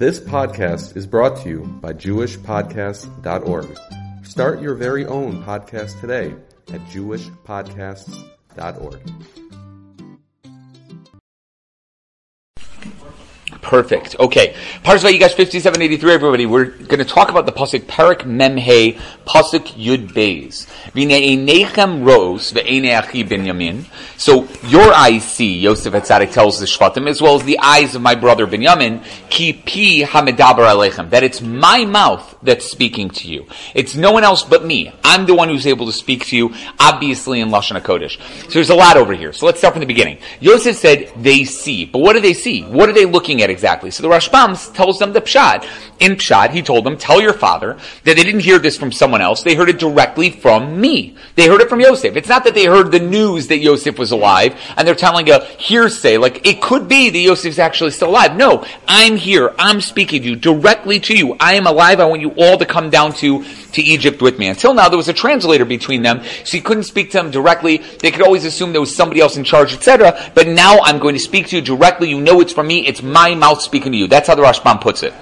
This podcast is brought to you by JewishPodcasts.org. Start your very own podcast today at JewishPodcasts.org. Perfect. Okay. Parshat Yigash 5783, everybody. We're going to talk about the Pasuk Perak Memhe, Pasuk Yud Beis. V'neinechem ros ve'eneachi ben Yamin. So, your eyes see, Yosef Hatzadik tells the Shvatim, as well as the eyes of my brother Binyamin, ki pi hamedaber alechem. That it's my mouth that's speaking to you. It's no one else but me. I'm the one who's able to speak to you, obviously in Lashon HaKodesh. So there's a lot over here. So let's start from the beginning. Yosef said they see. But what do they see? What are they looking at exactly? So the Rashbam tells them the Pshat. In Pshat, he told them, tell your father that they didn't hear this from someone else. They heard it directly from me. They heard it from Yosef. It's not that they heard the news that Yosef was alive and they're telling a hearsay, like it could be that Yosef's actually still alive. No, I'm here. I'm speaking to you directly to you. I am alive. I want you all to come down to, to Egypt with me. Until now, there was a translator between them, so you couldn't speak to them directly. They could always assume there was somebody else in charge, etc. But now I'm going to speak to you directly. You know it's from me. It's my mouth speaking to you. That's how the Rashbam puts it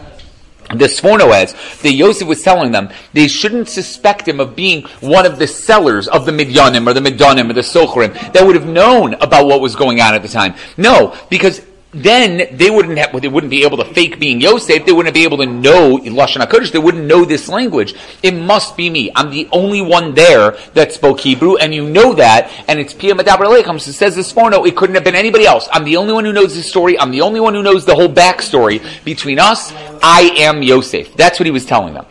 the Sforno as that Yosef was telling them they shouldn't suspect him of being one of the sellers of the Midyanim or the Midanim or the Sochrim that would have known about what was going on at the time. No, because then they wouldn't have, they wouldn't be able to fake being Yosef. They wouldn't be able to know Lashon HaKodesh. They wouldn't know this language. It must be me. I'm the only one there that spoke Hebrew, and you know that, and it's Pia Madabar Aleichem. So says this no, it couldn't have been anybody else. I'm the only one who knows this story. I'm the only one who knows the whole backstory between us. I am Yosef. That's what he was telling them.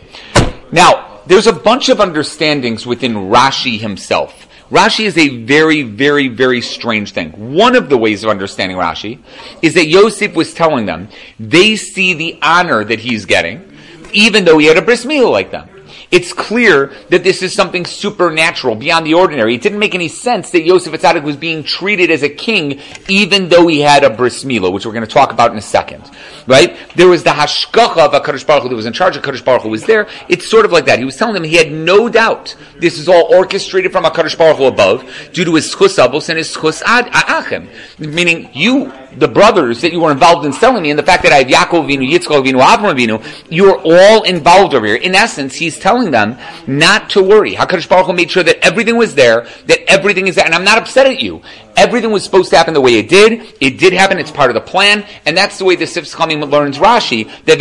Now, there's a bunch of understandings within Rashi himself. Rashi is a very, very, very strange thing. One of the ways of understanding Rashi is that Yosef was telling them they see the honor that he's getting, even though he had a bris milah like them. It's clear that this is something supernatural, beyond the ordinary. It didn't make any sense that Yosef Atzadik was being treated as a king, even though he had a bris milah, which we're going to talk about in a second. Right? There was the hashgacha of HaKadosh Baruch Hu that was in charge of HaKadosh Baruch Hu was there. It's sort of like that. He was telling them he had no doubt this is all orchestrated from HaKadosh Baruch Hu above, due to his schus abos and his schus a'achem. Meaning, you, the brothers that you were involved in selling me, and the fact that I have Yaakov Vinu, Yitzchak Vinu, Avram Vinu, you are all involved over here. In essence, he's telling them not to worry. HaKadosh Baruch Hu made sure that everything was there, that everything is there, and I'm not upset at you. Everything was supposed to happen the way it did. It did happen. It's part of the plan, and that's the way the Sifs Chamim learns Rashi. That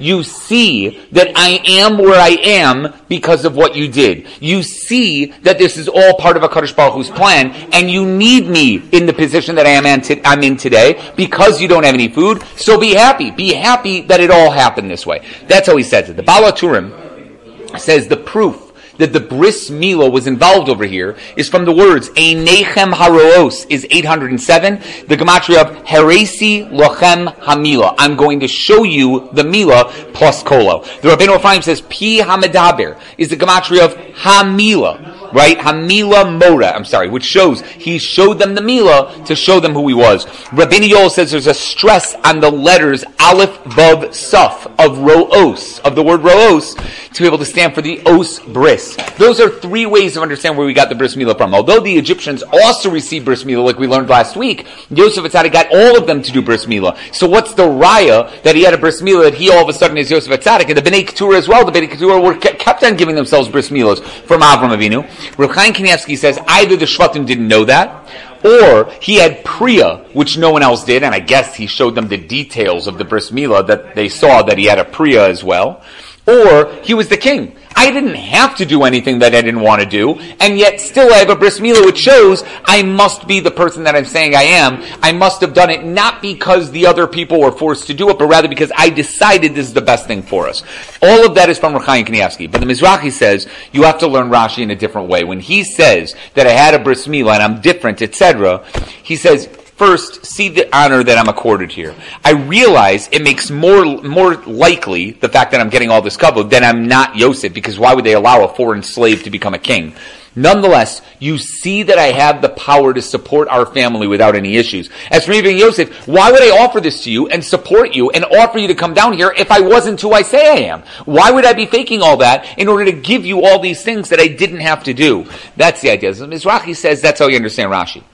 you see that I am where I am because of what you did. You see that this is all part of HaKadosh Baruch Hu's plan, and you need me in the position that I am in today because you don't have any food. So be happy. Be happy that it all happened this way. That's how he says it. The Baal HaTurim says the proof that the bris milah was involved over here is from the words Einechem Haroos is 807, the gematria of Heresi Lochem Hamila. I'm going to show you the Mila plus Kolo. The Rabbeinu Ephraim says Pi Hamedaber is the gematria of Hamila right? Hamila Mora, I'm sorry, which shows he showed them the Mila to show them who he was. Rabbeinu Yol says there's a stress on the letters Aleph, Vav, Suf of Roos, of the word Roos, to be able to stand for the Os Bris. Those are three ways of understanding where we got the Bris Mila from. Although the Egyptians also received Bris Mila, like we learned last week, Yosef Atzadik got all of them to do Bris Mila. So what's the raya that he had a Bris Mila that he all of a sudden is Yosef Atzadik? And the Bnei Keturah as well, the Bnei Keturah were kept on giving themselves Bris Milas from Avram Avinu. Reb Chaim Kanievsky says either the Shvatim didn't know that, or he had Priya, which no one else did, and I guess he showed them the details of the bris milah that they saw that he had a Priya as well, or he was the king. I didn't have to do anything that I didn't want to do, and yet still I have a bris milah which shows I must be the person that I'm saying I am. I must have done it not because the other people were forced to do it, but rather because I decided this is the best thing for us. All of that is from Reb Chaim Kanievsky, but the Mizrahi says you have to learn Rashi in a different way. When he says that I had a bris milah and I'm different, etc., he says first see the honor that I'm accorded here. I realize it makes more more likely the fact that I'm getting all this kavod than I'm not Yosef, because why would they allow a foreign slave to become a king? Nonetheless, you see that I have the power to support our family without any issues. As for me being Yosef, why would I offer this to you and support you and offer you to come down here if I wasn't who I say I am? Why would I be faking all that in order to give you all these things that I didn't have to do? That's the idea. Mizrahi says that's how you understand Rashi.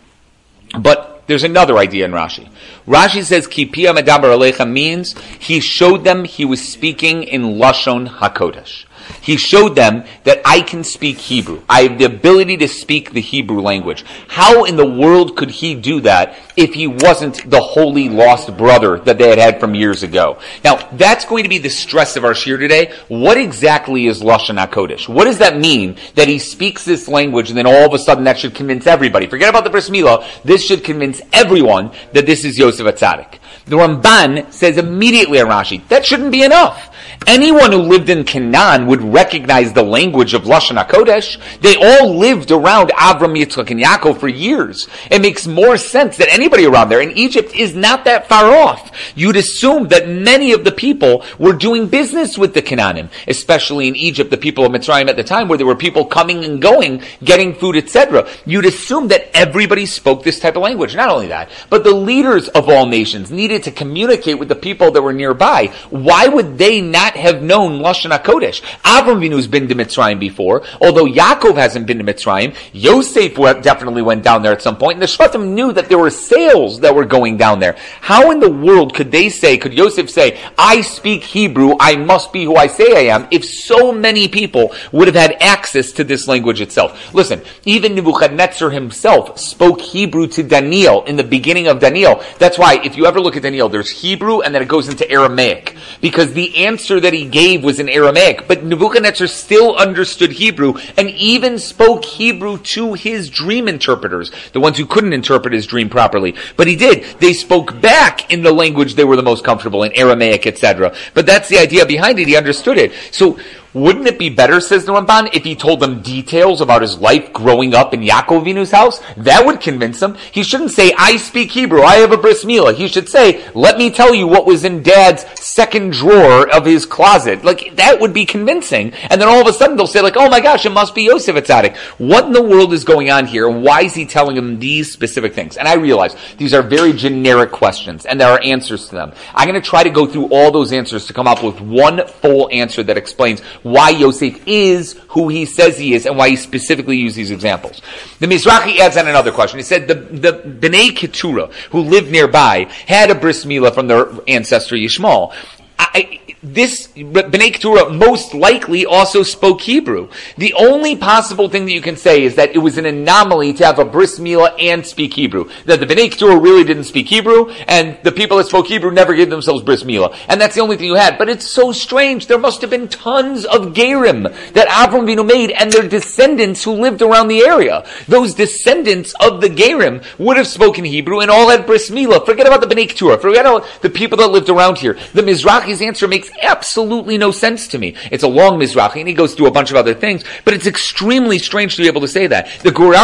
But There's another idea in Rashi. Rashi says, Kipia Medaber Alecha means he showed them he was speaking in Lashon HaKodesh. He showed them that I can speak Hebrew. I have the ability to speak the Hebrew language. How in the world could he do that if he wasn't the holy lost brother that they had had from years ago? Now, that's going to be the stress of our shir today. What exactly is Lashon HaKodesh? What does that mean that he speaks this language and then all of a sudden that should convince everybody? Forget about the bris milah. This should convince everyone that this is Yosef Atzadik. The Ramban says immediately on Rashi, that shouldn't be enough. Anyone who lived in Canaan would recognize the language of Lashon HaKodesh. They all lived around Avram, Yitzchak, and Yaakov for years. It makes more sense that anybody around there, and Egypt is not that far off. You'd assume that many of the people were doing business with the Canaanim, especially in Egypt, the people of Mitzrayim at the time, where there were people coming and going, getting food, etc. You'd assume that everybody spoke this type of language. Not only that, but the leaders of all nations needed to communicate with the people that were nearby. Why would they not have known Lashon HaKodesh? Avram Vinu's been to Mitzrayim before, although Yaakov hasn't been to Mitzrayim. Yosef definitely went down there at some point, and the Shvatim knew that there were sales that were going down there. How in the world could they say, could Yosef say, I speak Hebrew, I must be who I say I am, if so many people would have had access to this language itself? Listen, even Nebuchadnezzar himself spoke Hebrew to Daniel in the beginning of Daniel. That's why, if you ever look at Daniel, there's Hebrew and then it goes into Aramaic. Because the answer that he gave was in Aramaic, but Nebuchadnezzar still understood Hebrew and even spoke Hebrew to his dream interpreters, the ones who couldn't interpret his dream properly. But he did. They spoke back in the language they were the most comfortable in, Aramaic, etc. But that's the idea behind it. He understood it. So wouldn't it be better, says the Ramban, if he told them details about his life growing up in Yaakov Avinu's house? That would convince them. He shouldn't say, I speak Hebrew, I have a bris milah. He should say, let me tell you what was in dad's second drawer of his closet. Like, that would be convincing. And then all of a sudden they'll say, like, oh my gosh, it must be Yosef Atzadik. What in the world is going on here? Why is he telling them these specific things? And I realize these are very generic questions, and there are answers to them. I'm going to try to go through all those answers to come up with one full answer that explains why Yosef is who he says he is and why he specifically used these examples. The Mizrahi adds on another question. He said the, the Bnei Keturah, who lived nearby, had a bris milah from their ancestor Yishmael. I, this Bnei Keturah most likely also spoke Hebrew. The only possible thing that you can say is that it was an anomaly to have a bris milah and speak Hebrew. That the Bnei Keturah really didn't speak Hebrew, and the people that spoke Hebrew never gave themselves bris milah. And that's the only thing you had. But it's so strange. There must have been tons of Gerim that Avram Vinu made and their descendants who lived around the area. Those descendants of the Gerim would have spoken Hebrew and all had bris milah. Forget about the Bnei Keturah. Forget about the people that lived around here. The Mizrahi's answer makes absolutely no sense to me. It's a long Mizrahi, and he goes through a bunch of other things, but it's extremely strange to be able to say that. The Gur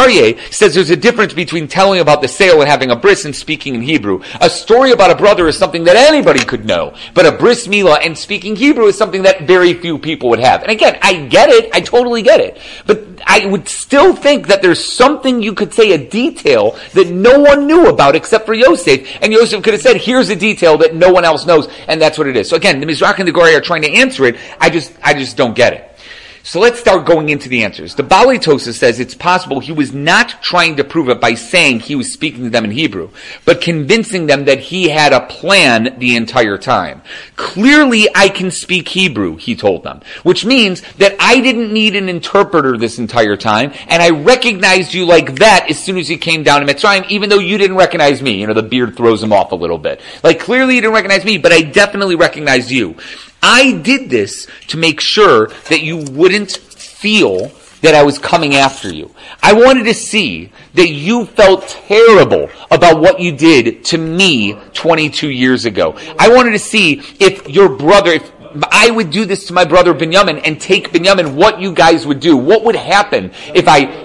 says there's a difference between telling about the sale and having a bris and speaking in Hebrew. A story about a brother is something that anybody could know, but a bris milah and speaking Hebrew is something that very few people would have. And again, I get it, I totally get it, but I would still think that there's something you could say, a detail that no one knew about except for Yosef, and Yosef could have said, here's a detail that no one else knows, and that's what it is. So again, the Mizrach and the Gori are trying to answer it. I just, I just don't get it. So let's start going into the answers. The Baalei Tosfos says it's possible he was not trying to prove it by saying he was speaking to them in Hebrew, but convincing them that he had a plan the entire time. Clearly, I can speak Hebrew, he told them, which means that I didn't need an interpreter this entire time, and I recognized you like that as soon as you came down to Mitzrayim, even though you didn't recognize me. You know, the beard throws him off a little bit. Like, clearly you didn't recognize me, but I definitely recognized you. I did this to make sure that you wouldn't feel that I was coming after you. I wanted to see that you felt terrible about what you did to me 22 years ago. I wanted to see if your brother, if I would do this to my brother Binyamin and take Binyamin, what you guys would do. What would happen if I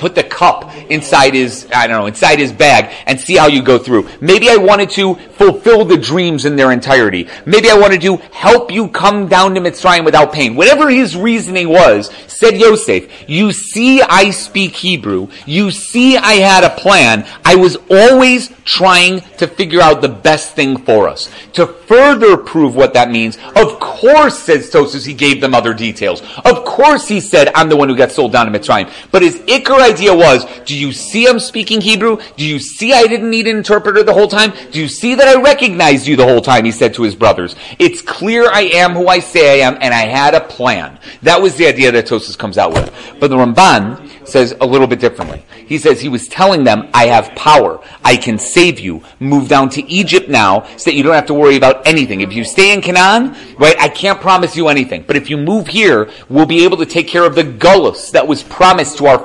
put the cup inside his, I don't know, inside his bag and see how you go through. Maybe I wanted to fulfill the dreams in their entirety. Maybe I wanted to help you come down to Mitzrayim without pain. Whatever his reasoning was, said Yosef, you see I speak Hebrew. You see I had a plan. I was always trying to figure out the best thing for us. To further prove what that means, of course, says Tosus, he gave them other details. Of course he said, I'm the one who got sold down to Mitzrayim. But his Iker idea was, do you see I'm speaking Hebrew? Do you see I didn't need an interpreter the whole time? Do you see that I recognized you the whole time? He said to his brothers. It's clear I am who I say I am, and I had a plan. That was the idea that Tosus comes out with. But the Ramban says a little bit differently. He says he was telling them, I have power. I can save you. Move down to Egypt now so that you don't have to worry about anything. If you stay in Canaan, right, I can't promise you anything. But if you move here, we'll be able to take care of the gullus that was promised to our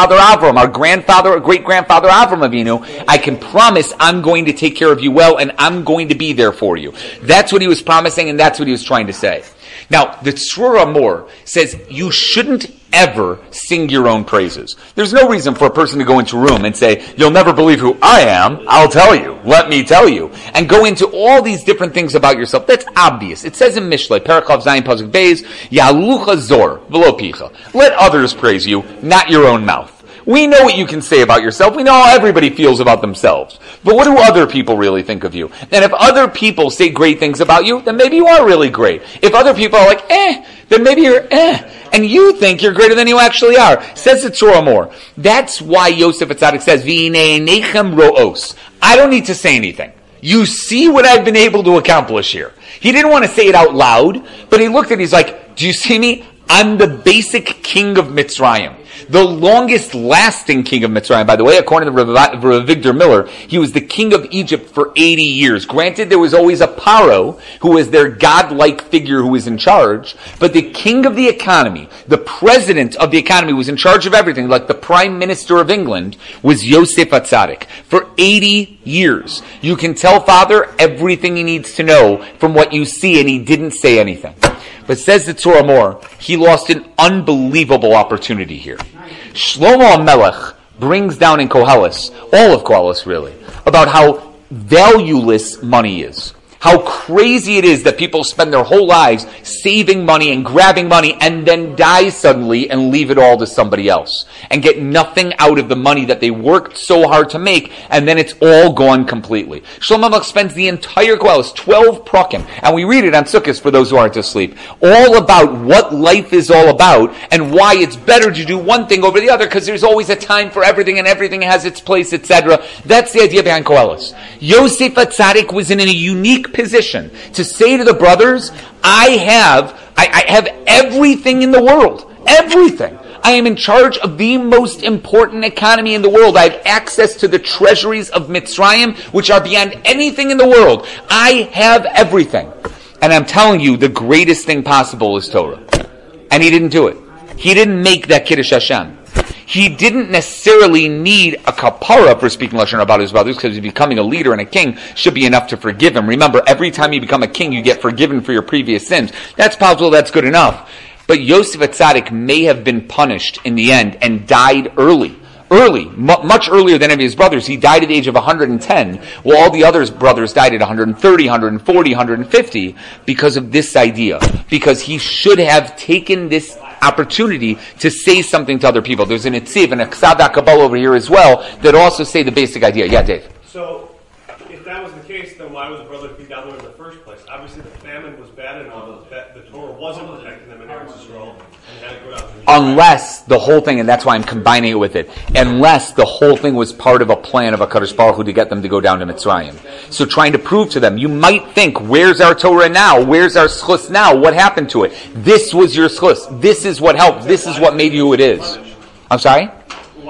forefather Avram, our grandfather, great grandfather Avram Avinu. I can promise I'm going to take care of you well and I'm going to be there for you. That's what he was promising and that's what he was trying to say. Now, the Tzror HaMor says you shouldn't ever sing your own praises. There's no reason for a person to go into a room and say, you'll never believe who I am. I'll tell you. Let me tell you. And go into all these different things about yourself. That's obvious. It says in Mishle, Parachav Zayin Pasuk Beis, Yalucha Zor, Velo Picha. Let others praise you, not your own mouth. We know what you can say about yourself. We know how everybody feels about themselves. But what do other people really think of you? And if other people say great things about you, then maybe you are really great. If other people are like, eh, then maybe you're eh. And you think you're greater than you actually are. Says the Tzror HaMor. That's why Yosef Atzadik says, nechem ro'os. I don't need to say anything. You see what I've been able to accomplish here. He didn't want to say it out loud, but he looked at it, he's like, do you see me? I'm the basic king of Mitzrayim. The longest lasting king of Mitzrayim, by the way, according to Rav Avigdor Miller, he was the king of Egypt for 80 years. Granted, there was always a Paro who was their godlike figure who was in charge, but the king of the economy, the president of the economy was in charge of everything, like the prime minister of England, was Yosef Atzadik for 80 years. You can tell father everything he needs to know from what you see and he didn't say anything. But says the Tzror HaMor, he lost an unbelievable opportunity here. Shlomo Melech brings down in Koheles, all of Koheles really, about how valueless money is how crazy it is that people spend their whole lives saving money and grabbing money and then die suddenly and leave it all to somebody else and get nothing out of the money that they worked so hard to make and then it's all gone completely. Shlomo Melech spends the entire Koheles, 12 prakim, and we read it on Sukkot for those who aren't asleep, all about what life is all about and why it's better to do one thing over the other because there's always a time for everything and everything has its place, etc. That's the idea behind Koheles. Yosef Atzadik was in a unique position to say to the brothers, I have, I, I have everything in the world. Everything. I am in charge of the most important economy in the world. I have access to the treasuries of Mitzrayim, which are beyond anything in the world. I have everything. And I'm telling you, the greatest thing possible is Torah. And he didn't do it. He didn't make that Kiddush Hashem he didn't necessarily need a kapara for speaking lashon about his brothers because becoming a leader and a king should be enough to forgive him. Remember, every time you become a king, you get forgiven for your previous sins. That's possible. That's good enough. But Yosef Atzadik may have been punished in the end and died early early, much earlier than any of his brothers. He died at the age of 110, while all the other brothers died at 130, 140, 150 because of this idea. Because he should have taken this opportunity to say something to other people. There's an Itziv and a Ksav Kabbalah over here as well that also say the basic idea. Yeah, Dave. So, if that was the case, then why was the brothers beat down there in the first place? Obviously, the famine was bad enough that the Torah wasn't protecting them in Eretz Yisrael. Unless the whole thing, and that's why I'm combining it with it, unless the whole thing was part of a plan of HaKadosh Baruch Hu to get them to go down to Mitzrayim. So trying to prove to them, you might think, where's our Torah now? Where's our schus now? What happened to it? This was your schus. This is what helped. This is what made you who it is. I'm sorry?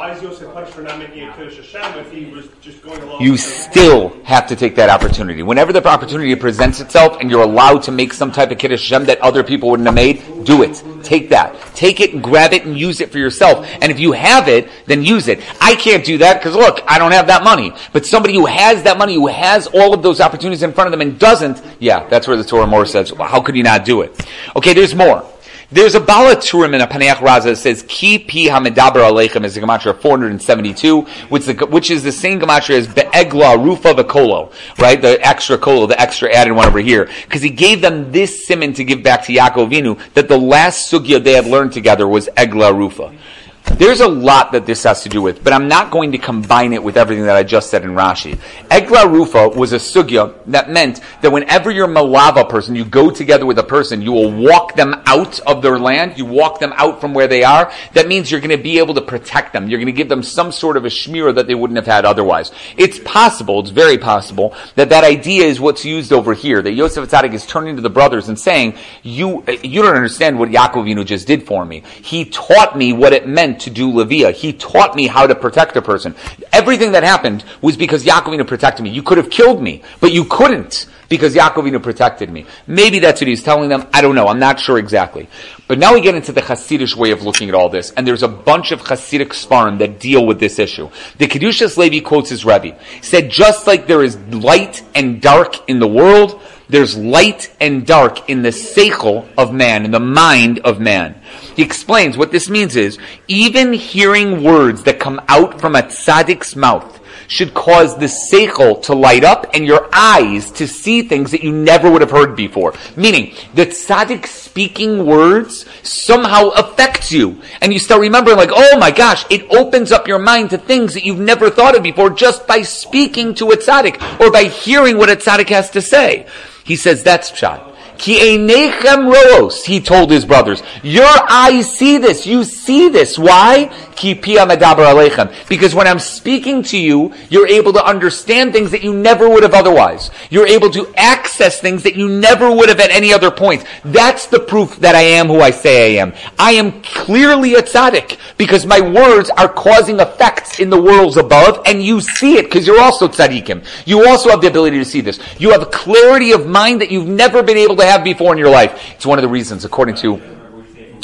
why is Yosef punished for not making a Kiddush Hashem if he was just going along? You still have to take that opportunity. Whenever the opportunity presents itself and you're allowed to make some type of Kiddush Hashem that other people wouldn't have made, do it. Take that. Take it grab it and use it for yourself. And if you have it, then use it. I can't do that because look, I don't have that money. But somebody who has that money, who has all of those opportunities in front of them and doesn't, yeah, that's where the Tzror HaMor says, well, how could you not do it? Okay, there's more. There's a Baal HaTurim in a Paneach Raza that says, Ki pi hamidaber aleichem is the Gematria 472, which, the, which is the same Gematria as Be'egla Rufa V'kolo, right? The extra kolo, the extra added one over here. Because he gave them this simon to give back to Yaakov Vinu, that the last sugya they had learned together was Egla Rufa. There's a lot that this has to do with, but I'm not going to combine it with everything that I just said in Rashi. Egla Rufa was a sugya that meant that whenever you're malava person, you go together with a person, you will walk them out of their land, you walk them out from where they are. That means you're going to be able to protect them. You're going to give them some sort of a shmira that they wouldn't have had otherwise. It's possible, it's very possible, that that idea is what's used over here. That Yosef Atzadik is turning to the brothers and saying, you, you don't understand what Yaakov Avinu just did for me. He taught me what it meant to do Levia. He taught me how to protect a person. Everything that happened was because Yaakovina protected me. You could have killed me, but you couldn't because Yaakovina protected me. Maybe that's what he's telling them. I don't know. I'm not sure exactly. But now we get into the Hasidic way of looking at all this, and there's a bunch of Hasidic svarim that deal with this issue. The Kedushas Levi quotes his Rebbe. He said, just like there is light and dark in the world, there's light and dark in the seichel of man, in the mind of man. He explains what this means is, even hearing words that come out from a tzaddik's mouth should cause the seichel to light up and your eyes to see things that you never would have heard before. Meaning, the tzaddik speaking words somehow affects you. And you start remembering like, oh my gosh, it opens up your mind to things that you've never thought of before just by speaking to a tzaddik or by hearing what a tzaddik has to say. He says that's pshat. Ki einechem roos, he told his brothers. Your eyes see this. You see this. Why? Ki pia medaber aleichem. Because when I'm speaking to you, you're able to understand things that you never would have otherwise. You're able to access things that you never would have at any other point. That's the proof that I am who I say I am. I am clearly a tzaddik because my words are causing effects in the worlds above and you see it because you're also tzaddikim. You also have the ability to see this. You have clarity of mind that you've never been able to have before in your life. It's one of the reasons, according to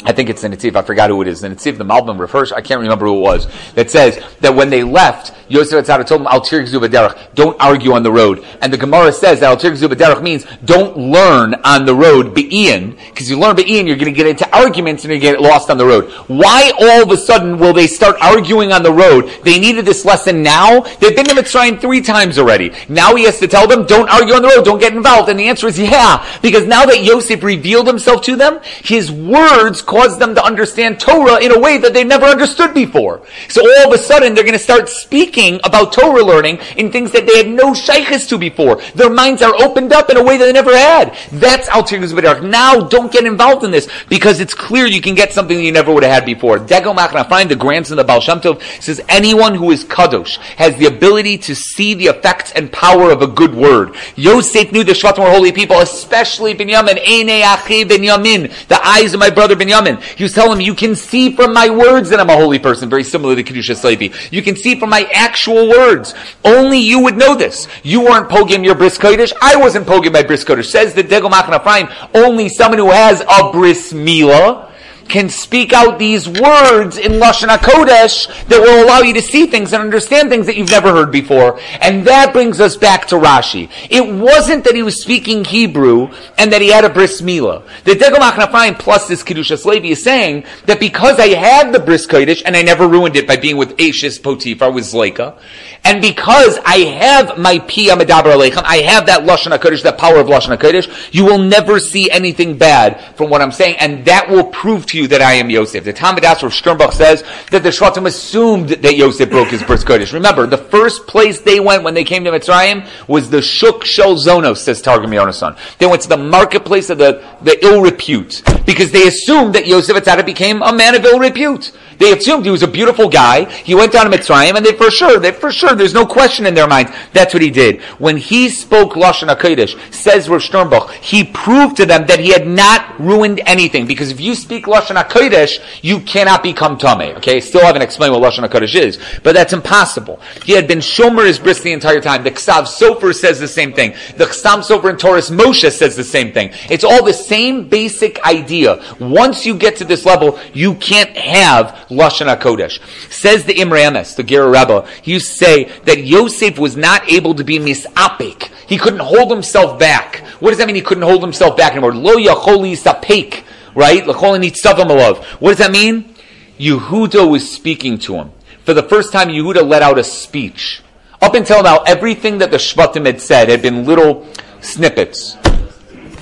I think it's the Netziv, I forgot who it is. The Netziv, the Malbim refers, I can't remember who it was, that says that when they left, Yosef Atzara told them, Al Derech, don't argue on the road. And the Gemara says that Al Derech means don't learn on the road Be'in, because you learn Be'in, you're going to get into arguments and you get lost on the road. Why all of a sudden will they start arguing on the road? They needed this lesson now? They've been to Mitzrayim three times already. Now he has to tell them, don't argue on the road, don't get involved. And the answer is yeah, because now that Yosef revealed himself to them, his words caused them to understand Torah in a way that they never understood before. So all of a sudden they're going to start speaking about Torah learning in things that they had no shaykhs to before. Their minds are opened up in a way that they never had. That's Altir Guzbadarach. Now don't get involved in this because it's clear you can get something you never would have had before. Degel Machaneh Ephraim, the grandson of Baal Shem Tov, says anyone who is Kadosh has the ability to see the effects and power of a good word. Yosef knew the Shvatim were holy people, especially Binyamin, Eine Achi Binyamin, the eyes of my brother Binyamin. He was telling him, you can see from my words that I'm a holy person, very similar to Kedusha Levi. You can see from my actual words. Only you would know this. You weren't pogim your bris kodesh. I wasn't pogim my bris kodesh. Says the Degel Machaneh Ephraim, only someone who has a bris milah can speak out these words in Lashon HaKodesh that will allow you to see things and understand things that you've never heard before. And that brings us back to Rashi. It wasn't that he was speaking Hebrew and that he had a bris milah. The Degel Machaneh Ephraim plus this Kedushas Levi is saying that because I had the bris Kodesh and I never ruined it by being with Ashes Potiphar with Zleika, and because I have my Pia Medaber Aleichem, I have that Lashon HaKodesh, that power of Lashon HaKodesh, you will never see anything bad from what I'm saying, and that will prove to you that I am Yosef. The Talmud of Sternbuch says that the Shvatim assumed that Yosef broke his bris Kodesh. Remember, the first place they went when they came to Mitzrayim was the Shuk Shel Zonos, says Targum Yonason. They went to the marketplace of the, the ill repute, because they assumed that Yosef Atzada became a man of ill repute. They assumed he was a beautiful guy. He went down to Mitzrayim, and they for sure, they for sure, there's no question in their minds. That's what he did. When he spoke Lashon HaKodesh, says Rav Sternbuch, he proved to them that he had not ruined anything. Because if you speak Lashon HaKodesh, you cannot become Tameh. Okay? Still haven't explained what Lashon HaKodesh is. But that's impossible. He had been Shomer his bris the entire time. The Ksav Sofer says the same thing. The Chassam Sofer and Toras Moshe says the same thing. It's all the same basic idea. Once you get to this level, you can't have Lashon HaKodesh. Says the Imre the Ger Rebbe, to say that Yosef was not able to be misapik. He couldn't hold himself back. What does that mean he couldn't hold himself back anymore? Lo yacholi sapek, right? Lakholi needs Savamalov. What does that mean? Yehuda was speaking to him. For the first time, Yehuda let out a speech. Up until now, everything that the Shvatim had said had been little snippets.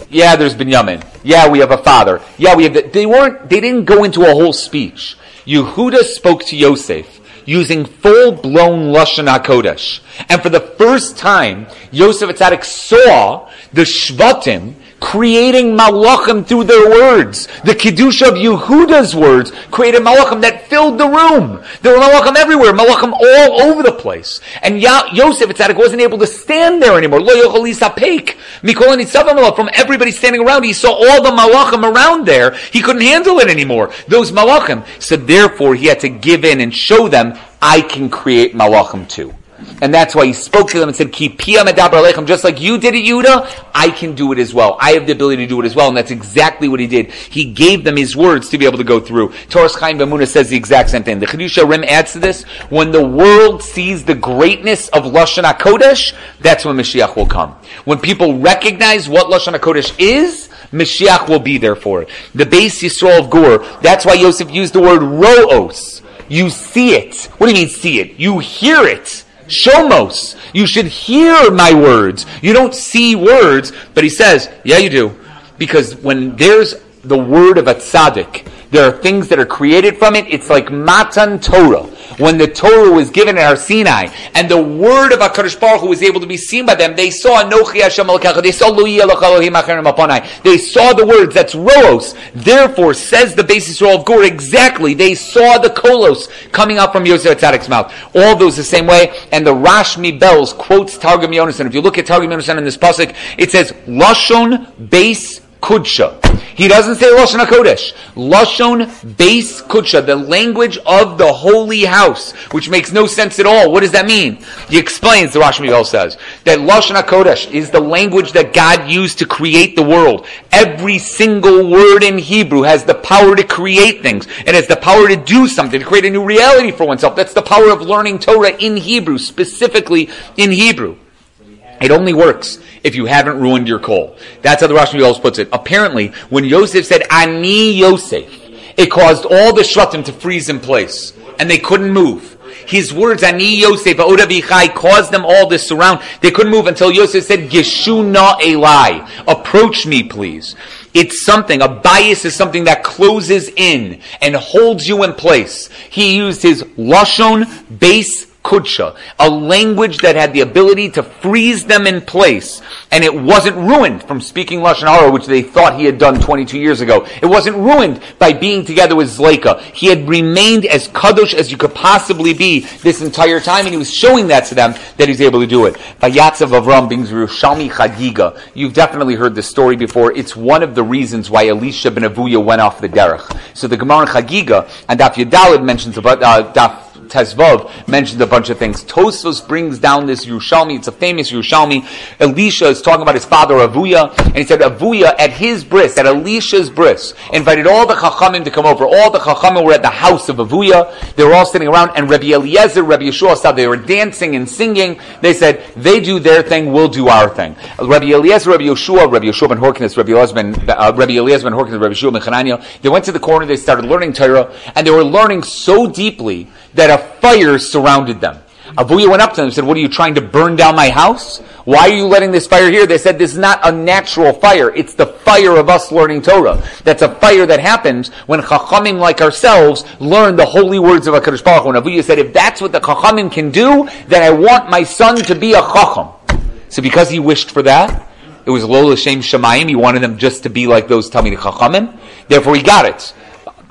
Yeah, there's Binyamin. Yeah, we have a father. Yeah, we have. The, they weren't. They didn't go into a whole speech. Yehuda spoke to Yosef using full-blown Lashon HaKodesh. And for the first time, Yosef Atzadik saw the Shvatim creating malachim through their words. The Kiddush of Yehuda's words created malachim that filled the room. There were malachim everywhere, malachim all over the place. And ya- Yosef Atzadik wasn't able to stand there anymore. From everybody standing around, he saw all the malachim around there. He couldn't handle it anymore. Those malachim. So therefore, he had to give in and show them, I can create malachim too. And that's why he spoke to them and said, medaber just like you did it, Yudah, I can do it as well. I have the ability to do it as well. And that's exactly what he did. He gave them his words to be able to go through. Toras Chaim Bamuna says the exact same thing. The Chiddushei HaRim adds to this, when the world sees the greatness of Lashon HaKodesh, that's when Mashiach will come. When people recognize what Lashon HaKodesh is, Mashiach will be there for it. The Beis Yisrael of Gur, that's why Yosef used the word ro'os. You see it. What do you mean see it? You hear it. Shomos. You should hear my words. You don't see words, but he says, yeah, you do. Because when there's the word of a tzaddik, there are things that are created from it. It's like Matan Torah when the Torah was given at Har Sinai, and the word of HaKadosh Baruch Hu was able to be seen by them, they saw Anochi Hashem They saw Lui They saw the words, that's Roos. Therefore, says the basis of Gur, exactly, they saw the Kolos coming out from Yosef Tzadik's mouth. All those the same way, and the Rashmi Bells quotes Targum Yonasan. If you look at Targum Yonasan in this pasuk, it says, Lashon Base Kudsha. He doesn't say Lashon HaKodesh. Lashon Base Kudsha, the language of the holy house, which makes no sense at all. What does that mean? He explains, the Rosh Miguel says, that Lashon HaKodesh is the language that God used to create the world. Every single word in Hebrew has the power to create things. It has the power to do something, to create a new reality for oneself. That's the power of learning Torah in Hebrew, specifically in Hebrew. It only works if you haven't ruined your kol. That's how the Rosh Hashanah puts it. Apparently, when Yosef said, Ani Yosef, it caused all the Shvatim to freeze in place, and they couldn't move. His words, Ani Yosef, Odavichai, caused them all to surround. They couldn't move until Yosef said, Geshuna Elai, approach me, please. It's something, a bias is something that closes in and holds you in place. He used his Lashon base kudsha, a language that had the ability to freeze them in place, and it wasn't ruined from speaking lashon hara, which they thought he had done 22 years ago. It wasn't ruined by being together with Zleika. He had remained as kadosh as you could possibly be this entire time, and he was showing that to them that he's able to do it. Vayatzav Avram brings Yerushalmi Chagiga. You've definitely heard this story before. It's one of the reasons why Elisha ben Avuya went off the derech. So the Gemara Chagiga and Daf Yadalid mentions about uh, Daf Tezvav mentioned a bunch of things. Tosfos brings down this Yerushalmi. It's a famous Yerushalmi. Elisha is talking about his father Avuya, and he said Avuya at his bris, at Elisha's bris, invited all the Chachamim to come over. All the Chachamim were at the house of Avuya. They were all sitting around, and Rabbi Eliezer, Rabbi Yeshua saw they were dancing and singing. They said, they do their thing, we'll do our thing. Rabbi Eliezer, Rabbi Yeshua, Rabbi Yeshua ben Horkinus, Rabbi Eliezer ben, uh, Rabbi Eliezer ben Horkinus, Rabbi Yeshua ben Chananya, they went to the corner, they started learning Torah, and they were learning so deeply that a fire surrounded them. Avuya went up to them and said, What are you trying to burn down my house? Why are you letting this fire here? They said, This is not a natural fire. It's the fire of us learning Torah. That's a fire that happens when Chachamim like ourselves learn the holy words of HaKadosh Baruch Hu. And Avuya said, If that's what the Chachamim can do, then I want my son to be a Chacham. So because he wished for that, it was Lola Shem Shemayim. He wanted them just to be like those Talmid Chachamim. Therefore, he got it.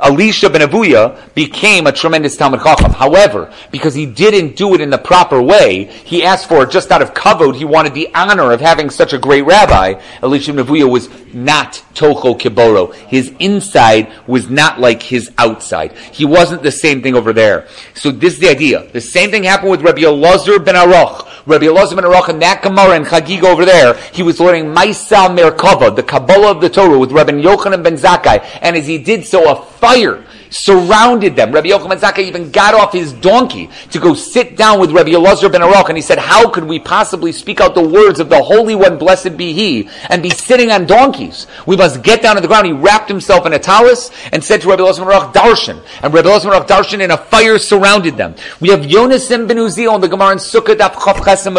Elisha ben Avuya became a tremendous Talmid Chacham. However, because he didn't do it in the proper way, he asked for it just out of kavod. He wanted the honor of having such a great rabbi. Elisha ben Avuya was not Tocho Kiboro. His inside was not like his outside. He wasn't the same thing over there. So this is the idea. The same thing happened with Rabbi Elazar ben Aruch. Rabbi Elazar ben Aruch in that Gemara and Chagig over there, he was learning Maisal Merkava, the Kabbalah of the Torah with Rabbi Yochanan ben Zakkai. And as he did so, a fire surrounded them. Rabbi Yochanan Zakkai even got off his donkey to go sit down with Rabbi Elazar ben Aruch, and he said, "How could we possibly speak out the words of the Holy One, blessed be He, and be sitting on donkeys? We must get down to the ground." He wrapped himself in a talus and said to Rabbi Elazar ben Aruch, "Darshan," and Rabbi Elazar ben Aruch darshan, and a fire surrounded them. We have Yonasan ben Uziel in the Gemara in Sukkot Daf Chav Chesem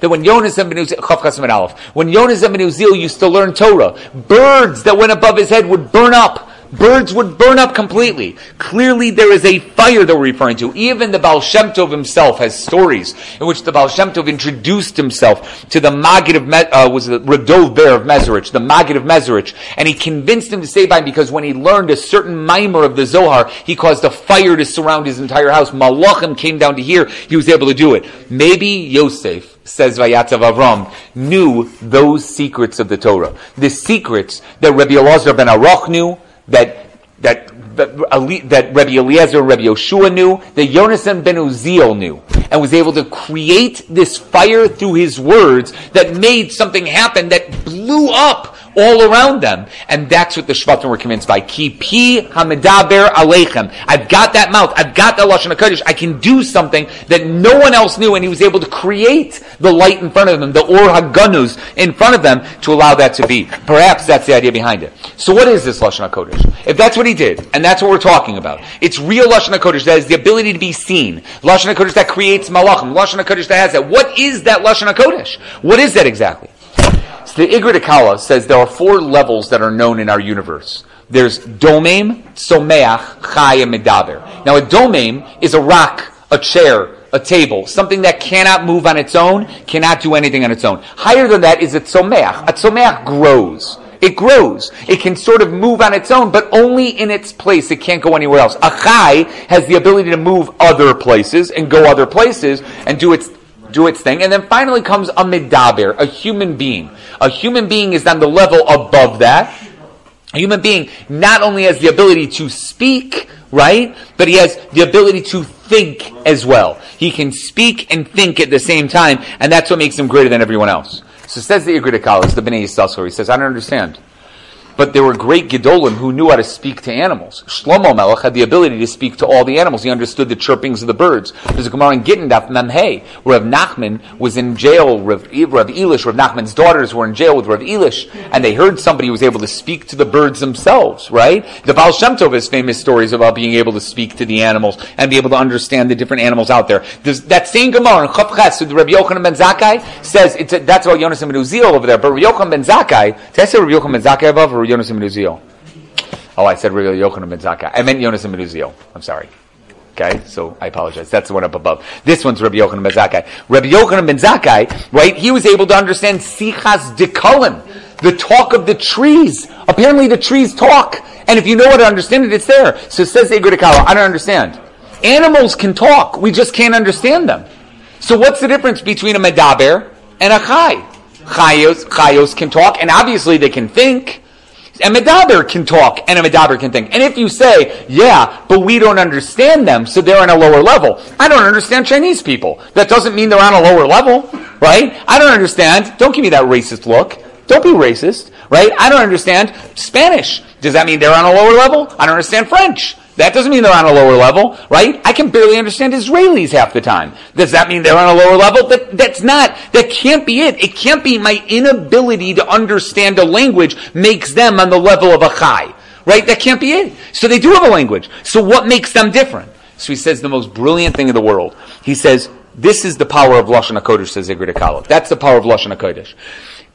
that when Yonasan ben Uziel Chesem Aleph, when ben Uziel used to learn Torah, birds that went above his head would burn up birds would burn up completely. Clearly, there is a fire that we're referring to. Even the Baal Shem Tov himself has stories in which the Baal Shem Tov introduced himself to the Maggid of, Me- uh, was the Rav Dov Ber of Mezerich, the Maggid of Mezerich, and he convinced him to stay by him because when he learned a certain mimer of the Zohar, he caused a fire to surround his entire house. Malachim came down to here, he was able to do it. Maybe Yosef, says Vayatzav Avram, knew those secrets of the Torah. The secrets that Rabbi Elazar ben Aruch knew, that, that, that, Rabbi Eliezer, Rabbi Yoshua knew, that Yonasan ben Uziel knew, and was able to create this fire through his words that made something happen that blew up all around them. And that's what the Shvatim were convinced by. Ki pi hamidaber aleichem. I've got that mouth. I've got that Lashon HaKodesh. I can do something that no one else knew. And he was able to create the light in front of them, the Or HaGanuz in front of them to allow that to be. Perhaps that's the idea behind it. So what is this Lashon HaKodesh? If that's what he did, and that's what we're talking about, it's real Lashon HaKodesh that is the ability to be seen. Lashon HaKodesh that creates malachim. Lashon HaKodesh that has that. What is that Lashon HaKodesh? What is that exactly? So the Akala says there are four levels that are known in our universe. There's domem, tzomeach, chai, and medaber. Now a domem is a rock, a chair, a table, something that cannot move on its own, cannot do anything on its own. Higher than that is a tzomeach. A tzomeach grows. It grows. It can sort of move on its own, but only in its place. It can't go anywhere else. A chai has the ability to move other places and go other places and do its do its thing. And then finally comes a medaber, a human being. A human being is on the level above that. A human being not only has the ability to speak, right, but he has the ability to think as well. He can speak and think at the same time, and that's what makes him greater than everyone else. So says the Igrit Akalas, the Bnei Yissaschar, he says, I don't understand. But there were great Gedolim who knew how to speak to animals. Shlomo Melech had the ability to speak to all the animals. He understood the chirpings of the birds. There's a Gemara in Gittin Daf where Rav Nachman was in jail. Rav, Rav Elish, Rav Nachman's daughters were in jail with Rav Elish, and they heard somebody who was able to speak to the birds themselves, right? The Baal Shem Tov has famous stories about being able to speak to the animals and be able to understand the different animals out there. There's, that same Gemara in Chav Ches, the Rabbi Yochanan ben Zakkai says, it's a, that's about Yonasan ben Uziel over there, but Rabbi Yochanan ben Zakkai, did I say Rabbi Yochanan ben Zakkai above, Yonas and? Oh, I said Rabbi Yochanan ben Zakkai. I meant Yonasan ben Uziel. I'm sorry. Okay, so I apologize. That's the one up above. This one's Rabbi Yochanan ben Zakkai. Rabbi Yochanan ben Zakkai, right? He was able to understand Sichas Dikolim, the talk of the trees. Apparently, the trees talk, and if you know how to understand it, it's there. So it says Igra D'Kallah, I don't understand. Animals can talk. We just can't understand them. So what's the difference between a medaber and a chai? Chayos, chayos can talk, and obviously they can think. And a medaber can talk, and a medaber can think. And if you say, yeah, but we don't understand them, so they're on a lower level. I don't understand Chinese people. That doesn't mean they're on a lower level, right? I don't understand. Don't give me that racist look. Don't be racist, right? I don't understand Spanish. Does that mean they're on a lower level? I don't understand French. That doesn't mean they're on a lower level, right? I can barely understand Israelis half the time. Does that mean they're on a lower level? That, that's not, that can't be it. It can't be my inability to understand a language makes them on the level of a chai, right? That can't be it. So they do have a language. So what makes them different? So he says the most brilliant thing in the world. He says, this is the power of Lashon HaKodesh, says Akala. That's the power of Lashon HaKodesh.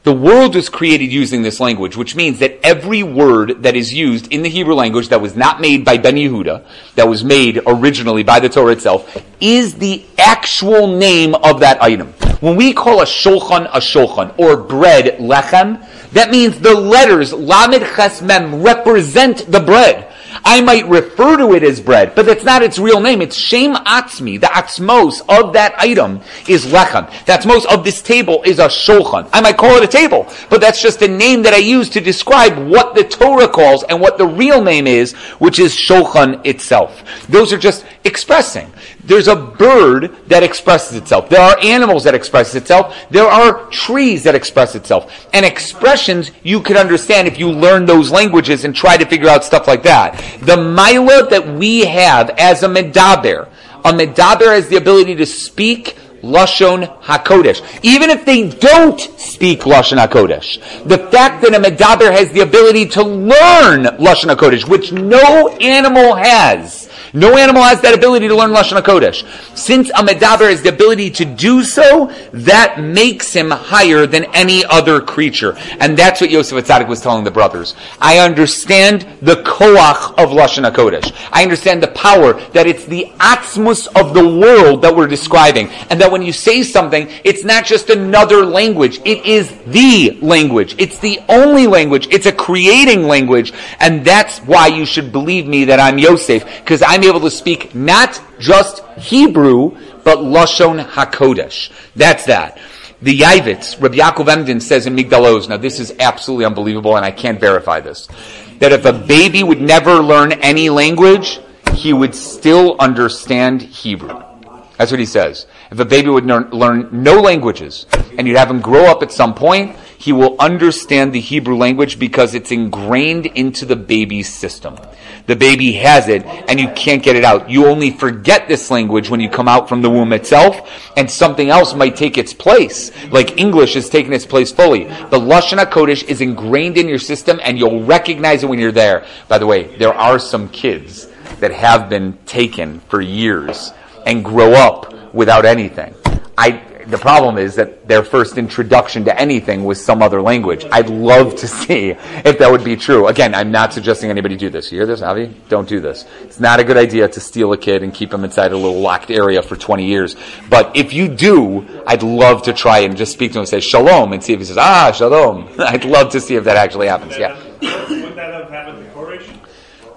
The world was created using this language, which means that every word that is used in the Hebrew language that was not made by Ben Yehuda, that was made originally by the Torah itself, is the actual name of that item. When we call a shulchan a shulchan, or bread lechem, that means the letters lamed ches mem represent the bread. I might refer to it as bread, but that's not its real name. It's Shem Atzmi. The Atzmos of that item is Lechem. The Atzmos of this table is a Shulchan. I might call it a table, but that's just a name that I use to describe what the Torah calls and what the real name is, which is Shulchan itself. Those are just expressing. There's a bird that expresses itself. There are animals that express itself. There are trees that express itself. And expressions you can understand if you learn those languages and try to figure out stuff like that. The Mila that we have as a Medaber, a Medaber has the ability to speak Lashon HaKodesh. Even if they don't speak Lashon HaKodesh. The fact that a Medaber has the ability to learn Lashon HaKodesh, which no animal has, No animal has that ability to learn Lashon HaKodesh. Since a Medaber has the ability to do so, that makes him higher than any other creature. And that's what Yosef Atzadik was telling the brothers. I understand the koach of Lashon HaKodesh. I understand the power that it's the atzmus of the world that we're describing. And that when you say something, it's not just another language. It is the language. It's the only language. It's a creating language. And that's why you should believe me that I'm Yosef. Because I'm able to speak not just Hebrew, but Lashon HaKodesh. That's that. The Yavitz, Rabbi Yaakov Emden says in Migdal Oz, now this is absolutely unbelievable and I can't verify this, that if a baby would never learn any language, he would still understand Hebrew. That's what he says. If a baby would learn, learn no languages and you'd have him grow up at some point, he will understand the Hebrew language because it's ingrained into the baby's system. The baby has it and you can't get it out. You only forget this language when you come out from the womb itself and something else might take its place. Like English has taken its place fully. The Lashon HaKodesh is ingrained in your system and you'll recognize it when you're there. By the way, there are some kids that have been taken for years and grow up without anything. I, the problem is that their first introduction to anything was some other language. I'd love to see if that would be true. Again, I'm not suggesting anybody do this. You hear this, Avi? Don't do this. It's not a good idea to steal a kid and keep him inside a little locked area for 20 years. But if you do, I'd love to try and just speak to him and say shalom and see if he says, ah, shalom. I'd love to see if that actually happens. Yeah. Would that have happened to Koresh?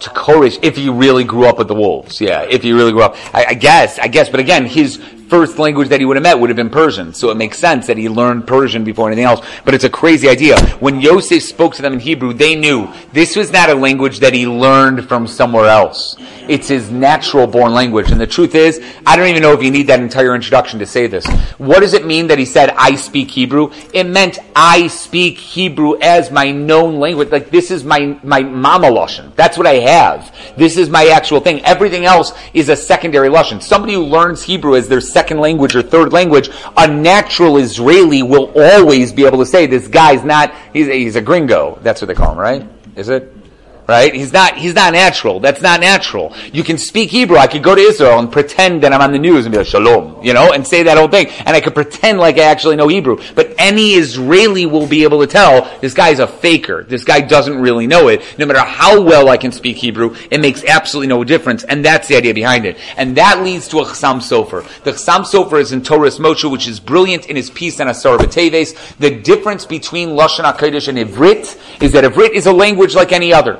to Koresh if he really grew up with the wolves. Yeah, if he really grew up. I, I guess, I guess, but again, his first language that he would have met would have been Persian. So it makes sense that he learned Persian before anything else. But it's a crazy idea. When Yosef spoke to them in Hebrew, they knew this was not a language that he learned from somewhere else. It's his natural born language. And the truth is, I don't even know if you need that entire introduction to say this. What does it mean that he said, I speak Hebrew? It meant I speak Hebrew as my known language. Like this is my, my mama Lashon. That's what I have. This is my actual thing. Everything else is a secondary Lashon. Somebody who learns Hebrew as their second language or third language, a natural Israeli will always be able to say, this guy's not, he's, he's a gringo. That's what they call him, right? Is it? Right? He's not, he's not natural. That's not natural. You can speak Hebrew. I could go to Israel and pretend that I'm on the news and be like, shalom, you know, and say that whole thing. And I could pretend like I actually know Hebrew. But any Israeli will be able to tell this guy's a faker. This guy doesn't really know it. No matter how well I can speak Hebrew, it makes absolutely no difference. And that's the idea behind it. And that leads to a Chasam Sofer. The Chasam Sofer is in Toras Moshe, which is brilliant in his piece on Asar B'Teves. The difference between Lashon HaKodesh and Ivrit is that Ivrit is a language like any other.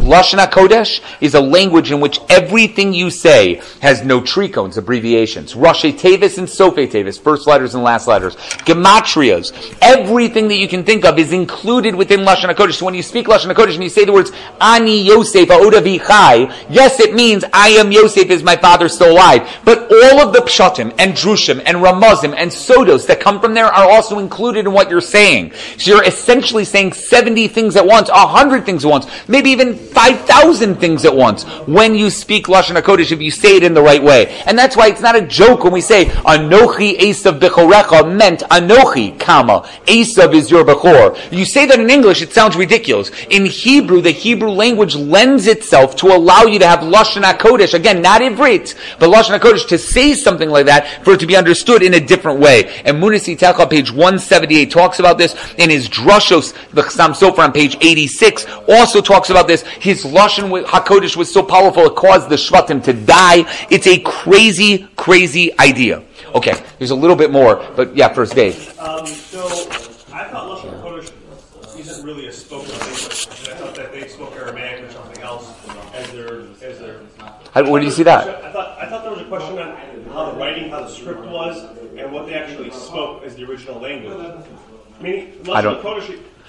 Lashon HaKodesh is a language in which everything you say has no trichones, abbreviations. Rashi Tevis and Sofe Tevis, first letters and last letters. Gematrias. Everything that you can think of is included within Lashon HaKodesh. So when you speak Lashon HaKodesh and you say the words, Ani Yosef Aoda Vichai, yes, it means I am Yosef, is my father still alive. But all of the Pshatim and Drushim and Ramazim and Sodos that come from there are also included in what you're saying. So you're essentially saying 70 things at once, 100 things at once, maybe even 5,000 things at once when you speak Lashon HaKodesh if you say it in the right way. And that's why it's not a joke when we say, Anochi Esav Bechorecha meant Anochi, comma, Esav is your Bechor. You say that in English, it sounds ridiculous. In Hebrew, the Hebrew language lends itself to allow you to have Lashon HaKodesh, again, not Ivrit, but Lashon HaKodesh, to say something like that for it to be understood in a different way. And Munisi page 178, talks about this in his Drushos, the Chasam Sofer on page 86, also talks about this. His Lashon with HaKodesh was so powerful it caused the Shvatim to die. It's a crazy, crazy idea. Okay, there's a little bit more, but yeah, first Dave. Um, so I thought Lashon Kodesh isn't really a spoken language. I thought that they spoke Aramaic or something else as their as their. How, where do you see that? I thought I thought there was a question on how the writing, how the script was, and what they actually spoke as the original language. I mean, Lashon I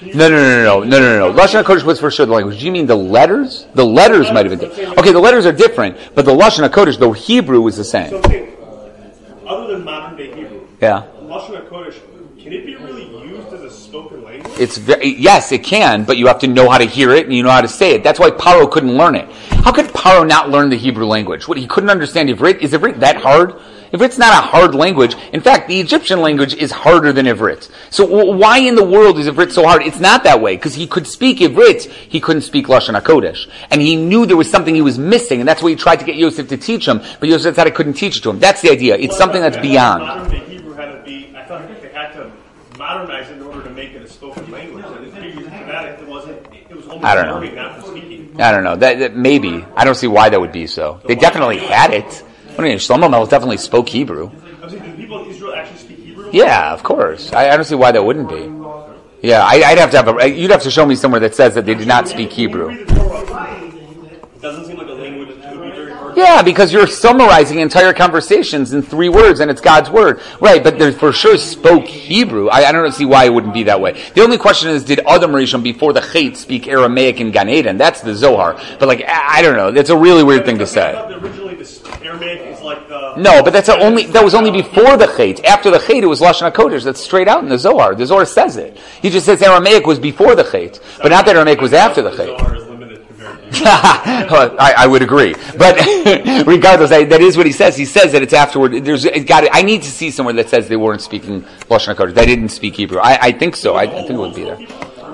don't- Kodesh. Can you No, no, no, no, no, no, no, no. Lashon HaKodesh was for sure the language. Do you mean the letters? The letters might have been different. Okay, the letters are different, but the Lashon HaKodesh, the Hebrew is the same. I'm saying, uh, other than modern day Hebrew, Yeah. Lashon Kodesh, can it be really used as a spoken language? It's very, yes, it can, but you have to know how to hear it and you know how to say it. That's why Paro couldn't learn it. How could Paro not learn the Hebrew language? What, he couldn't understand Ivrit? Is Ivrit that hard? Ivrit's not a hard language. In fact, the Egyptian language is harder than Ivrit. So why in the world is Ivrit so hard? It's not that way, because he could speak Ivrit, he couldn't speak Lashon HaKodesh. And he knew there was something he was missing, and that's why he tried to get Yosef to teach him, but Yosef said I couldn't teach it to him. That's the idea. It's something that's beyond. Modern day Hebrew had to be. I thought they had to modernize it in order to make it a spoken language. And in previous to that, it wasn't. It was only I don't know. learning, not for speaking. I don't know. That, that maybe. I don't see why that would be so. They definitely had it. I mean, Shlomo Melech definitely spoke Hebrew. I was thinking, do people in Israel actually speak Hebrew? Yeah, of course. I, I don't see why that wouldn't be. Yeah, I, I'd have to have a. You'd have to show me somewhere that says that they did not speak Hebrew. Read the Torah. It doesn't seem like a language that would be very hard. Yeah, because you're summarizing entire conversations in three words, and it's God's word, right? But they for sure spoke Hebrew. I, I don't see why it wouldn't be that way. The only question is, did Adam Rishon before the Chait speak Aramaic in Gan Eden? That's the Zohar. But like, I, I don't know. It's a really weird thing to say. originally this Aramaic is like the. No, but that's only that was only before the Chait. After the Chait, it was Lashon Hakodesh. That's straight out in the Zohar. The Zohar says it. He just says Aramaic was before the Chait, but not that Aramaic was after the Chait. Zohar is limited compared to. I, I would agree, but regardless, I, that is what he says. He says that it's afterward. There's it got. I need to see somewhere that says they weren't speaking Lashon Hakodesh. They didn't speak Hebrew. I, I think so. I, think it would be there.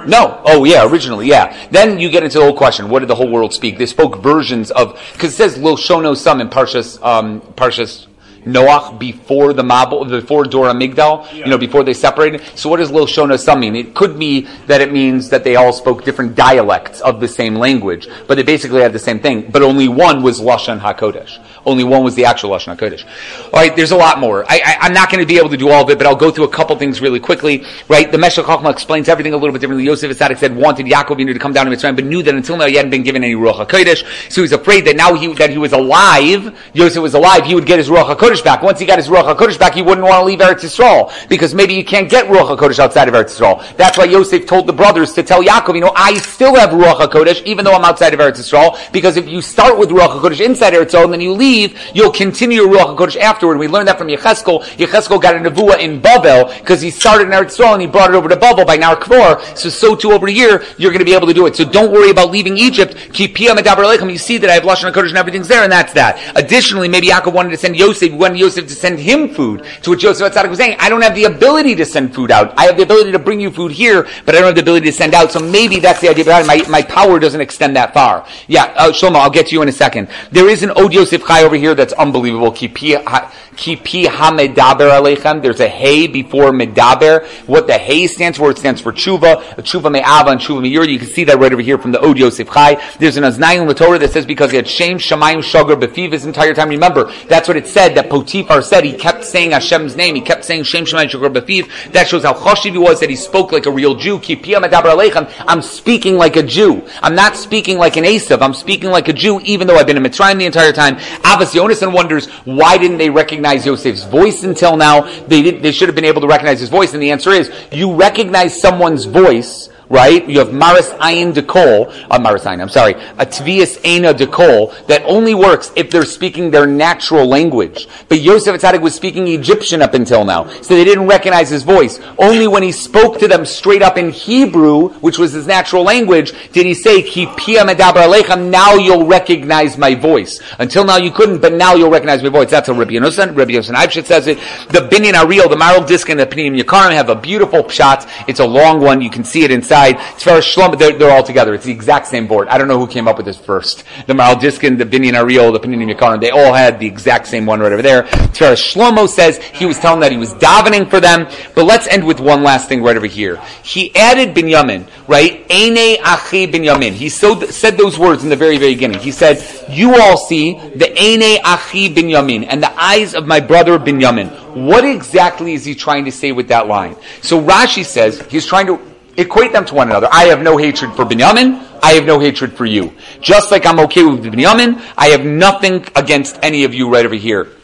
No. Oh, yeah. Originally, yeah. Then you get into the whole question: What did the whole world speak? They spoke versions of because it says Lo Shono Sam in Parshas um, Parshas. Noach before the Mabul, before Dora Migdal, you know, before they separated. So what does Lil Shona Sam mean? It could be that it means that they all spoke different dialects of the same language, but they basically had the same thing, but only one was Lashon HaKodesh. Only one was the actual Lashon HaKodesh. Alright, there's a lot more. I, I, I'm not going to be able to do all of it, but I'll go through a couple things really quickly. Right, the Meshech Chochmah explains everything a little bit differently. Yosef Atzadik said, wanted Yaakov to come down to Mitzrayim, but knew that until now he hadn't been given any Ruach HaKodesh, so he was afraid that now he, that he was alive, Yosef was alive, he would get his Ruach HaKodesh back. Once he got his Ruach HaKodesh back, he wouldn't want to leave Eretz Yisrael, because maybe you can't get Ruach HaKodesh outside of Eretz Yisrael. That's why Yosef told the brothers to tell Yaakov, you know, I still have Ruach HaKodesh, even though I'm outside of Eretz Yisrael, because if you start with Ruach HaKodesh inside Eretz Yisrael, and then you leave, you'll continue Ruach HaKodesh afterward. We learned that from Yecheskel. Yecheskel got a nevuah in Babel, because he started in Eretz Yisrael, and he brought it over to Babel by Nar Kvor, so so too over here, you're going to be able to do it. So don't worry about leaving Egypt. Keep Piyam Medaber Alechem. You see that I have Lashon HaKodesh and everything's there, and that's that. Additionally, maybe Yaakov wanted to send Yosef, he wanted Yosef to send him food, to which Yosef Atzadik was saying, I don't have the ability to send food out. I have the ability to bring you food here, but I don't have the ability to send out. So maybe that's the idea behind it. My, my power doesn't extend that far. Yeah, uh, Shlomo, I'll get to you in a second. There is an Od Yosef Chai over here that's unbelievable. Kipi ha- Kipi ha-medaber aleichem. There's a hey before medaber. What the hey stands for, it stands for tshuva, tshuva me'ava and tshuva me'yur. You can see that right over here from the Od Yosef Chai. There's an Aznayim in the Torah that says because he had shame, shamayim, shagar, befiv his entire time. Remember, that's what it said, that Potiphar said. He kept saying Hashem's name. He kept saying shem, shamayim, shagar, befiv. That shows how choshiv he was, that he spoke like a real Jew. Aleichem. I'm speaking like a Jew. I'm not speaking like an Esav. I'm speaking like a Jew, even though I've been in Mitzrayim the entire time. Ahavas Yonason wonders, why didn't they recognize Yosef's voice until now? They did, they should have been able to recognize his voice, and the answer is, you recognize someone's voice, right? You have Maris Ayin Dekol, uh, Maris Ayin, I'm sorry, a Tvias Eina Dekol, that only works if they're speaking their natural language. But Yosef Atzadik was speaking Egyptian up until now, so they didn't recognize his voice. Only when he spoke to them straight up in Hebrew, which was his natural language, did he say, Ki pia aleichem, now you'll recognize my voice. Until now you couldn't, but now you'll recognize my voice. That's how Rabbi Yonasan, Rabbi Yonasan Eibshit says it. The Binyan Ariel, the Maharil Diskin and the Pininim Yakarim have a beautiful shot. It's a long one. You can see it inside. Tfer Shlom, they're, they're all together. It's the exact same board. I don't know who came up with this first. The Maharil Diskin, the Binyan Ariel, the Pininim Yakarim, they all had the exact same one right over there. Tfer Shlomo says he was telling that he was davening for them. But let's end with one last thing right over here. He added Binyamin, right? Eine Achi Binyamin. He so, said those words in the very, very beginning. He said, you all see the Eine Achi Binyamin and the eyes of my brother Binyamin. What exactly is he trying to say with that line? So Rashi says he's trying to equate them to one another. I have no hatred for Binyamin. I have no hatred for you. Just like I'm okay with Binyamin, I have nothing against any of you right over here.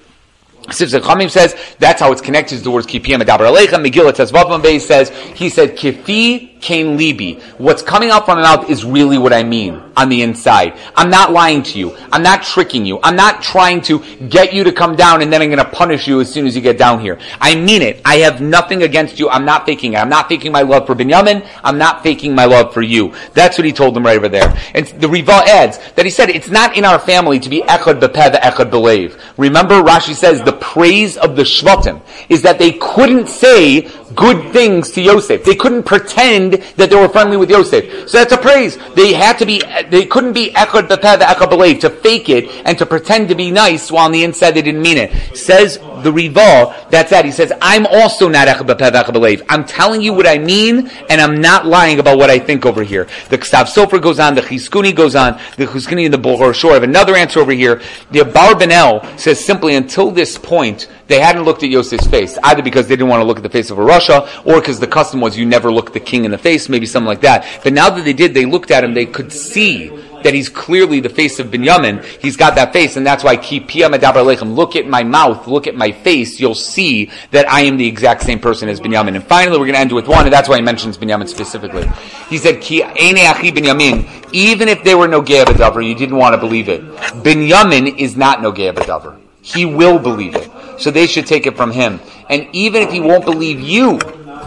Sifsei Chachamim says that's how it's connected to the words Kipiyam Adabar Aleichem. Megillah Tezvavam Beis says he said Kifi Kain Libi. What's coming out from my mouth is really what I mean on the inside. I'm not lying to you. I'm not tricking you. I'm not trying to get you to come down and then I'm going to punish you as soon as you get down here. I mean it. I have nothing against you. I'm not faking it. I'm not faking my love for Binyamin. I'm not faking my love for you. That's what he told them right over there. And the Riva adds that he said it's not in our family to be echad bepev echad belev. Remember, Rashi says the praise of the Shvatim is that they couldn't say good things to Yosef. They couldn't pretend that they were friendly with Yosef. So that's a praise. They had to be, they couldn't be echad bepev echad to fake it and to pretend to be nice while on the inside they didn't mean it. Says the Riva, that's that. He says, I'm also not echad bepev echad. I'm telling you what I mean and I'm not lying about what I think over here. The Ksav Sofer goes on, the Chizkuni goes on, the Chizkuni and the Bechor Shor have another answer over here. The Abarbanel says simply until this point, they hadn't looked at Yosef's face, either because they didn't want to look at the face of a rasha, or because the custom was you never look the king in the face, maybe something like that. But now that they did, they looked at him, they could see that he's clearly the face of Binyamin. He's got that face, and that's why keep lechem. Look at my mouth, look at my face. You'll see that I am the exact same person as Binyamin. And finally, we're going to end with one, and that's why he mentions Binyamin specifically. He said, Ki Binyamin. Even if they were no B'davar, you didn't want to believe it. Binyamin is not no B'davar. He will believe it. So they should take it from him. And even if he won't believe you,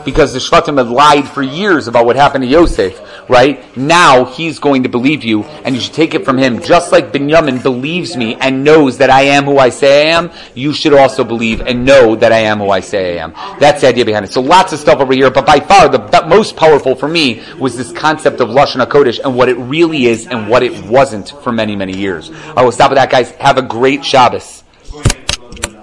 because the Shvatim had lied for years about what happened to Yosef, right? Now he's going to believe you, and you should take it from him. Just like Binyamin believes me and knows that I am who I say I am, you should also believe and know that I am who I say I am. That's the idea behind it. So lots of stuff over here, but by far the most powerful for me was this concept of Lashon HaKodesh and what it really is and what it wasn't for many, many years. I will stop with that, guys. Have a great Shabbos.